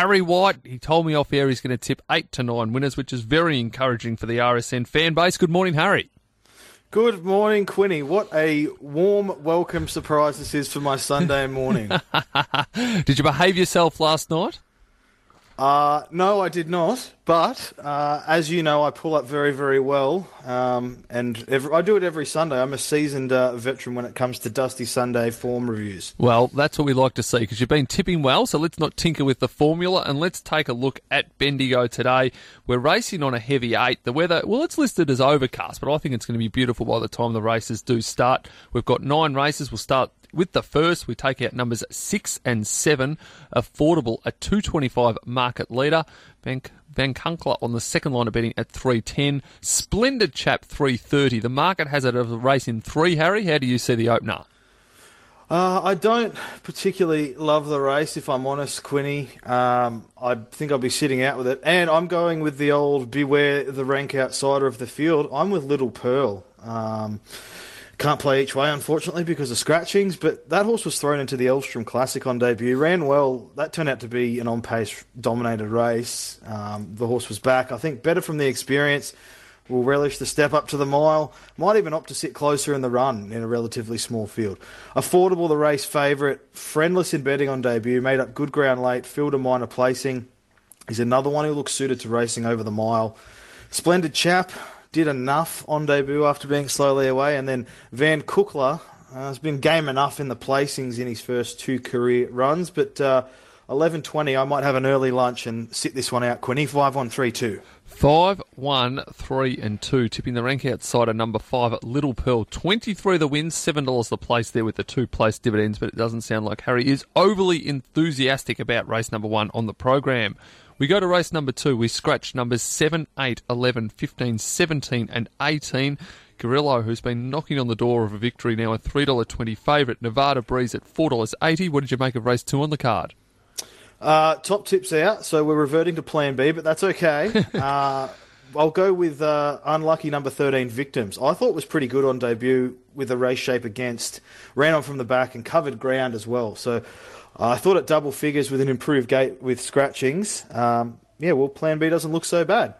Harry White. He told me off air he's going to tip eight to nine winners, which is very encouraging for the RSN fan base. Good morning, Harry. Good morning, Quinny. What a warm welcome surprise this is for my Sunday morning. Did you behave yourself last night? Uh, no, I did not. But uh, as you know, I pull up very, very well, um, and every, I do it every Sunday. I'm a seasoned uh, veteran when it comes to Dusty Sunday form reviews. Well, that's what we like to see because you've been tipping well. So let's not tinker with the formula and let's take a look at Bendigo today. We're racing on a heavy eight. The weather, well, it's listed as overcast, but I think it's going to be beautiful by the time the races do start. We've got nine races. We'll start with the first, we take out numbers six and seven. Affordable, a 225 market leader. Van, Van Kunkler on the second line of betting at 310. Splendid Chap 330. The market has it as a race in three, Harry. How do you see the opener? Uh, I don't particularly love the race, if I'm honest, Quinny. Um, I think I'll be sitting out with it. And I'm going with the old beware the rank outsider of the field. I'm with Little Pearl. Um, can't play way, unfortunately, because of scratchings. But that horse was thrown into the Elvstrom Classic on debut. Ran well. That turned out to be an on pace dominated race. Um, the horse was back. I think better from the experience. Will relish the step up to the mile. Might even opt to sit closer in the run in a relatively small field. Affordable, the race favourite. Friendless in betting on debut. Made up good ground late. Filled a minor placing. He's another one who looks suited to racing over the mile. Splendid chap did enough on debut after being slowly away, and then Van Kunkler uh, has been game enough in the placings in his first two career runs, but. Uh, 11.20, I might have an early lunch and sit this one out, Quinny. 5 1 3 2. 5 1 3 and 2. Tipping the rank outside at number 5 at Little Pearl. 23 the wins, $7 the place there with the two place dividends, but it doesn't sound like Harry is overly enthusiastic about race number 1 on the program. We go to race number two. We scratch numbers 7, 8, 11, 15, 17, and 18. Gorillo, who's been knocking on the door of a victory now, a $3.20 favourite. Nevada Breeze at $4.80. What did you make of race two on the card? Uh, top tips out, so we're reverting to plan B, but that's okay. uh, I'll go with uh, unlucky number 13 victims. I thought was pretty good on debut with a race shape against. Ran on from the back and covered ground as well. So uh, I thought at double figures with an improved gate with scratchings. Um, yeah, well, plan B doesn't look so bad.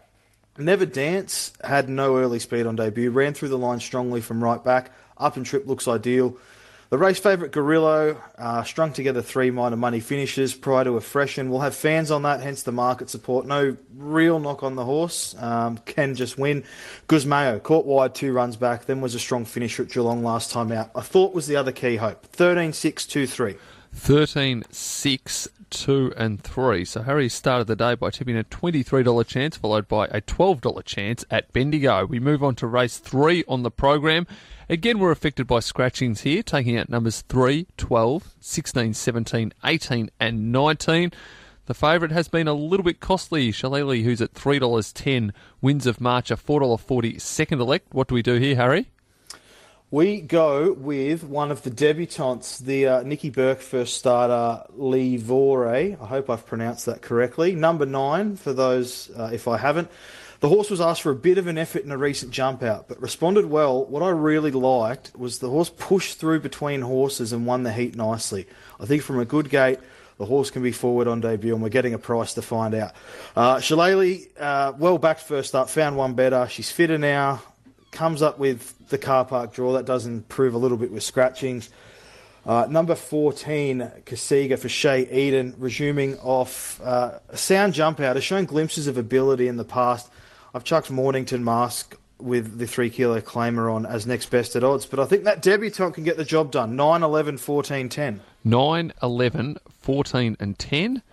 Never Dance had no early speed on debut, ran through the line strongly from right back. Up and trip looks ideal. The race favourite Gorillo uh, strung together three minor money finishes prior to a freshen. We'll have fans on that, hence the market support. No real knock on the horse. Um, can just win. Guzmao caught wide two runs back, then was a strong finisher at Geelong last time out. I thought was the other key hope. 13 6 2 3. 13, 6, 2, and 3. So Harry started the day by tipping a $23 chance, followed by a $12 chance at Bendigo. We move on to race 3 on the program. Again, we're affected by scratchings here, taking out numbers 3, 12, 16, 17, 18, and 19. The favourite has been a little bit costly. Shillelagh, who's at $3.10, wins of March, a $4.40 second elect. What do we do here, Harry? We go with one of the debutantes, the uh, Nicky Burke first starter, Lee Vore. I hope I've pronounced that correctly. Number nine, for those uh, if I haven't. The horse was asked for a bit of an effort in a recent jump out, but responded well. What I really liked was the horse pushed through between horses and won the heat nicely. I think from a good gate, the horse can be forward on debut, and we're getting a price to find out. Uh, uh, well backed first up, found one better. She's fitter now comes up with the car park draw. That does improve a little bit with scratchings. Uh, number 14, Kasiga for Shea Eden, resuming off uh, a sound jump out. Has shown glimpses of ability in the past. I've chucked Mornington Mask with the three kilo claimer on as next best at odds, but I think that debutant can get the job done. 9, 11, 14, 10. 9, 11, 14, and 10.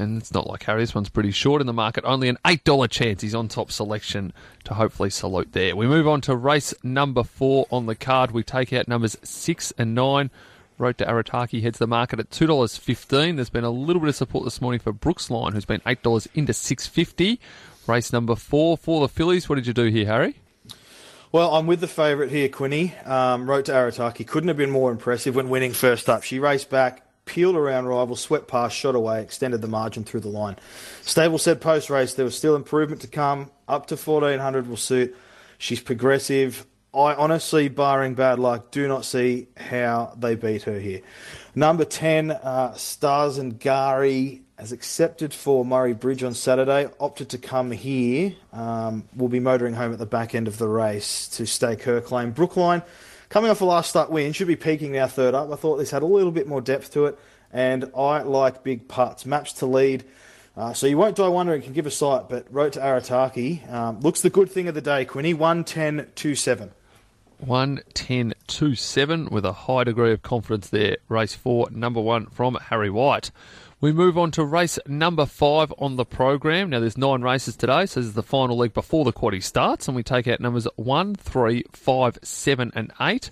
And it's not like Harry. This one's pretty short in the market. Only an $8 chance he's on top selection to hopefully salute there. We move on to race number four on the card. We take out numbers six and nine. Road to Arataki heads the market at $2.15. There's been a little bit of support this morning for Brooks Line, who's been $8 into 650 Race number four for the fillies. What did you do here, Harry? Well, I'm with the favourite here, Quinny. Um, to Arataki couldn't have been more impressive when winning first up. She raced back, peeled around rival, swept past, shot away, extended the margin through the line. Stable said post race there was still improvement to come. Up to 1400 will suit. She's progressive. I honestly, barring bad luck, do not see how they beat her here. Number 10, uh, Stars and Gari as accepted for Murray Bridge on Saturday, opted to come here. Um, will be motoring home at the back end of the race to stake her claim. Brookline, coming off a last start win, should be peaking now third up. I thought this had a little bit more depth to it, and I like big putts. Maps to lead. Uh, so you won't die wondering, can give a sight, but Road to Arataki. Um, looks the good thing of the day, Quinny. 110.27. 110.27 with a high degree of confidence there. Race four, number one from Harry White. We move on to race number five on the program. Now, there's nine races today, so this is the final leg before the quaddy starts, and we take out numbers one, three, five, seven, and eight.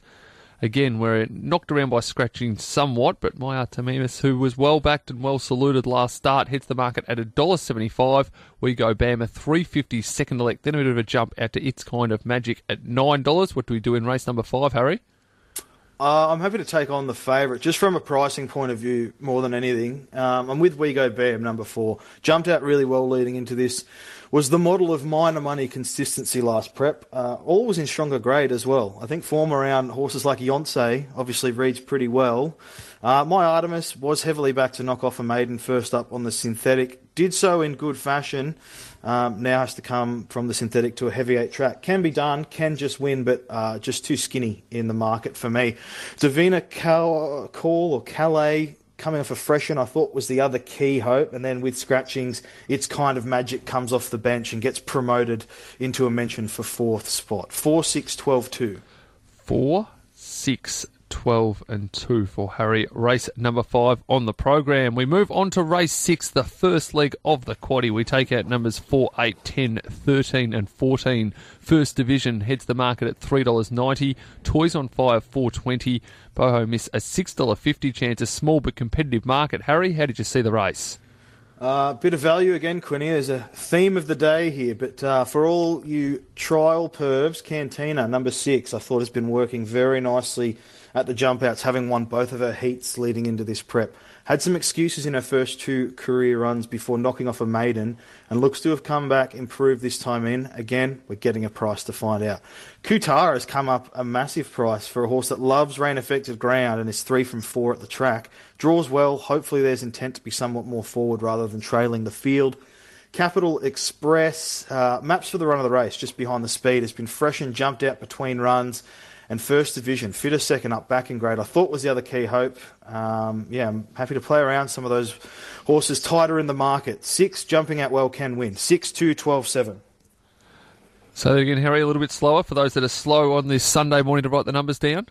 Again, we're knocked around by scratching somewhat, but my Artemimus, who was well backed and well saluted last start, hits the market at $1.75. We go Bama 350 second elect, then a bit of a jump out to its kind of magic at $9. What do we do in race number five, Harry? Uh, I'm happy to take on the favourite, just from a pricing point of view more than anything. Um, I'm with We Go Bam, number four. Jumped out really well leading into this. Was the model of minor money consistency last prep. Uh, all was in stronger grade as well. I think form around horses like Yonsei obviously reads pretty well. Uh, my Artemis was heavily back to knock off a maiden first up on the synthetic. Did so in good fashion. Um, now has to come from the synthetic to a heavy eight track. Can be done, can just win, but uh, just too skinny in the market for me. Davina Cal- Call or Calais coming off a freshen, I thought was the other key hope. And then with scratchings, its kind of magic comes off the bench and gets promoted into a mention for fourth spot. 4 6 12 2. 4 6 12 and 2 for Harry. Race number 5 on the program. We move on to race 6, the first leg of the quaddy. We take out numbers 4, 8, 10, 13 and 14. First division heads the market at $3.90. Toys on Fire 420. Boho Miss a $6.50 chance. A small but competitive market. Harry, how did you see the race? A uh, bit of value again, Quinny. There's a theme of the day here, but uh, for all you trial pervs, Cantina number six, I thought has been working very nicely at the jump outs, having won both of her heats leading into this prep. Had some excuses in her first two career runs before knocking off a maiden, and looks to have come back improved this time in. Again, we're getting a price to find out. Kutara has come up a massive price for a horse that loves rain affected ground and is three from four at the track. Draws well, hopefully there's intent to be somewhat more forward rather than trailing the field. Capital Express uh, maps for the run of the race just behind the speed has been fresh and jumped out between runs and First Division, fit a second up back in grade. I thought was the other key hope. Um, yeah, I'm happy to play around some of those horses tighter in the market. Six jumping out well can win. Six, two, 12, seven. So again, Harry, a little bit slower for those that are slow on this Sunday morning to write the numbers down.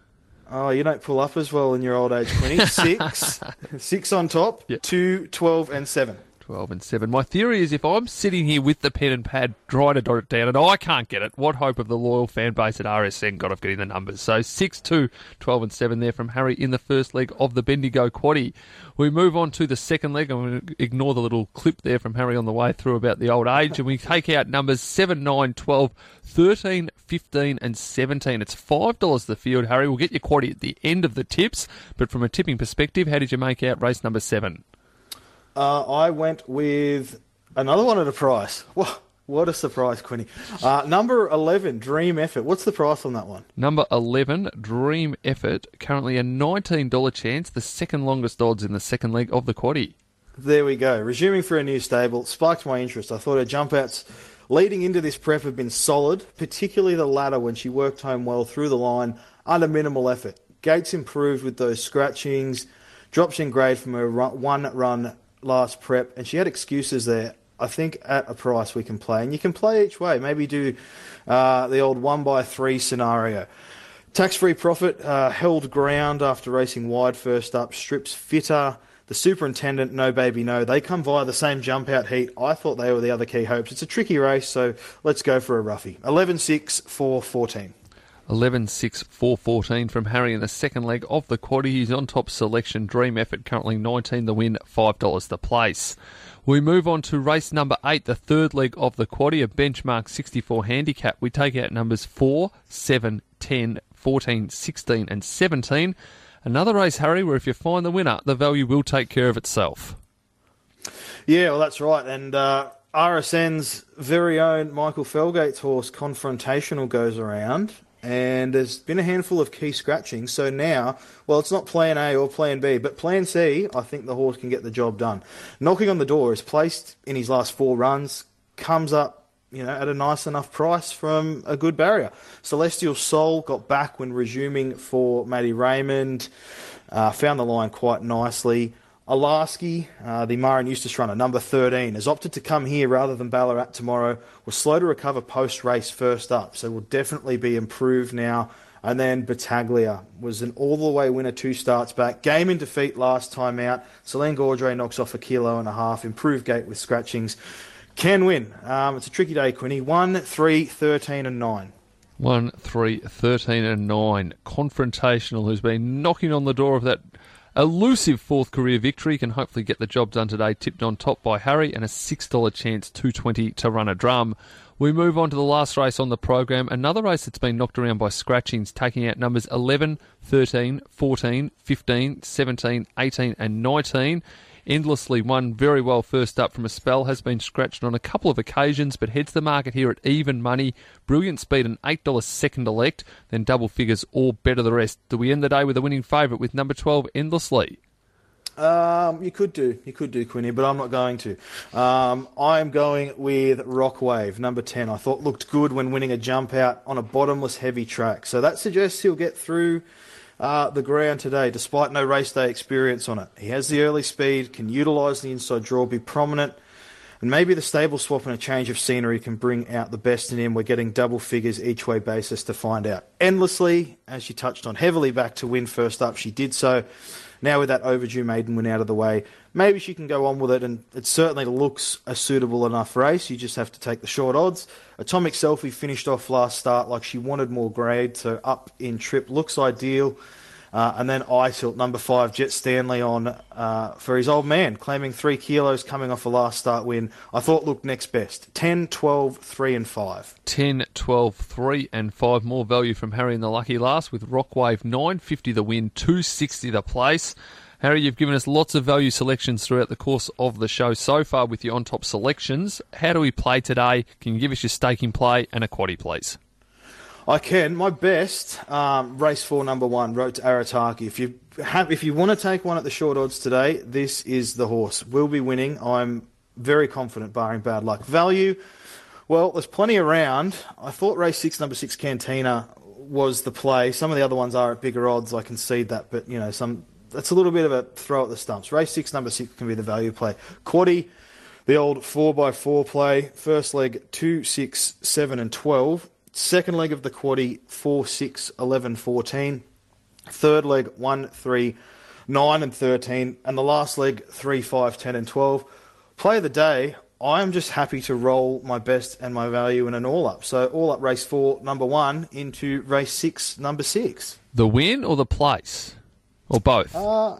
Oh, you don't pull up as well in your old age, Quinny. Six, six on top, yep. two, 12, and seven. 12 and 7. My theory is if I'm sitting here with the pen and pad trying to dot it down and I can't get it, what hope of the loyal fan base at RSN got of getting the numbers? So 6 2, 12 and 7 there from Harry in the first leg of the Bendigo Quaddy. We move on to the second leg. I'm going to ignore the little clip there from Harry on the way through about the old age and we take out numbers 7, 9, 12, 13, 15 and 17. It's $5 the field, Harry. We'll get your quaddy at the end of the tips, but from a tipping perspective, how did you make out race number 7? Uh, I went with another one at a price. What, what a surprise, Quinny. Uh, number 11, Dream Effort. What's the price on that one? Number 11, Dream Effort. Currently a $19 chance, the second longest odds in the second leg of the quaddy. There we go. Resuming for a new stable. Spiked my interest. I thought her jump outs leading into this prep have been solid, particularly the latter when she worked home well through the line under minimal effort. Gates improved with those scratchings, drops in grade from her run, one run last prep, and she had excuses there. I think at a price we can play, and you can play each way. Maybe do uh, the old one by three scenario. Tax free profit uh, held ground after racing wide first up. Strips fitter. The superintendent, no baby, no. They come via the same jump out heat. I thought they were the other key hopes. It's a tricky race, so let's go for a roughie. 11 6 4 14. 11 6 4 14 from Harry in the second leg of the quaddy. He's on top selection. Dream effort currently 19 the win, $5 the place. We move on to race number 8, the third leg of the quaddy, a benchmark 64 handicap. We take out numbers 4, 7, 10, 14, 16, and 17. Another race, Harry, where if you find the winner, the value will take care of itself. Yeah, well, that's right. And uh, RSN's very own Michael Felgate's horse, Confrontational, goes around. And there's been a handful of key scratching. So now, well, it's not plan A or plan B, but plan C, I think the horse can get the job done. Knocking on the door is placed in his last four runs, comes up you know, at a nice enough price from a good barrier. Celestial Soul got back when resuming for Matty Raymond, uh, found the line quite nicely. Alaski, uh, the Marin Eustace runner, number 13, has opted to come here rather than Ballarat tomorrow. Was slow to recover post race first up, so will definitely be improved now. And then Battaglia was an all the way winner, two starts back. Game in defeat last time out. Celine Gaudray knocks off a kilo and a half. Improved gate with scratchings. Can win. Um, it's a tricky day, Quinny. 1, 3, 13, and 9. 1, 3, 13, and 9. Confrontational, who's been knocking on the door of that elusive fourth career victory, can hopefully get the job done today. Tipped on top by Harry, and a $6 chance, 220 to run a drum. We move on to the last race on the program. Another race that's been knocked around by scratchings, taking out numbers 11, 13, 14, 15, 17, 18, and 19 endlessly won very well first up from a spell, has been scratched on a couple of occasions, but heads the market here at even money. Brilliant speed and $8 second elect, then double figures all better the rest. Do we end the day with a winning favourite with number 12, Endlessly? Um, you could do, you could do Quinny, but I'm not going to. Um, I'm going with Rockwave, number 10. I thought looked good when winning a jump out on a bottomless heavy track. So that suggests he'll get through uh, the ground today, despite no race day experience on it. He has the early speed, can utilise the inside draw, be prominent, and maybe the stable swap and a change of scenery can bring out the best in him. We're getting double figures each way basis to find out. Endlessly, as she touched on, heavily back to win first up. She did so. Now with that overdue maiden win out of the way, maybe she can go on with it, and it certainly looks a suitable enough race. You just have to take the short odds. Atomic Selfie finished off last start like she wanted more grade, so up in trip looks ideal. Uh, and then I tilt number five, Jet Stanley on uh, for his old man, claiming three kilos coming off a last start win. I thought looked next best 10, 12, 3, and 5. 10, 12, 3, and 5. More value from Harry in the lucky last with Rockwave 950 the win, 260 the place. Harry, you've given us lots of value selections throughout the course of the show so far with your on top selections. How do we play today? Can you give us your staking play and a quaddy, please? I can. My best um, race four, number one, Road to Arataki. If you have, if you want to take one at the short odds today, this is the horse. Will be winning. I'm very confident, barring bad luck. Value. Well, there's plenty around. I thought race six, number six, Cantina was the play. Some of the other ones are at bigger odds. I concede that, but you know, some that's a little bit of a throw at the stumps. Race six, number six can be the value play. Quaddy, the old four by four play. First leg, two, six, seven, and twelve. Second leg of the quaddy, 4, 6, 11, 14. Third leg, 1, 3, 9, and 13. And the last leg, 3, 5, 10, and 12. Play of the day, I'm just happy to roll my best and my value in an all up. So, all up race 4, number 1, into race 6, number 6. The win or the place? Or both? Uh,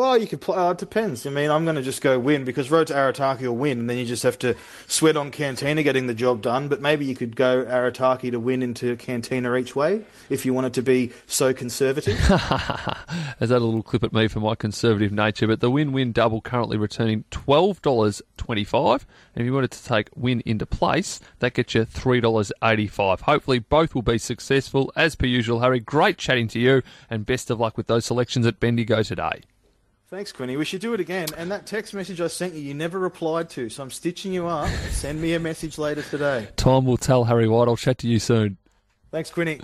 well, you could play. Uh, it depends. I mean, I'm going to just go win because Road to Arataki will win, and then you just have to sweat on Cantina getting the job done. But maybe you could go Arataki to win into Cantina each way if you wanted to be so conservative. Is that a little clip at me for my conservative nature? But the win-win double currently returning twelve dollars twenty-five, and if you wanted to take win into place, that gets you three dollars eighty-five. Hopefully, both will be successful as per usual. Harry, great chatting to you, and best of luck with those selections at Bendigo today. Thanks, Quinny. We should do it again. And that text message I sent you, you never replied to. So I'm stitching you up. Send me a message later today. Time will tell, Harry White. I'll chat to you soon. Thanks, Quinny.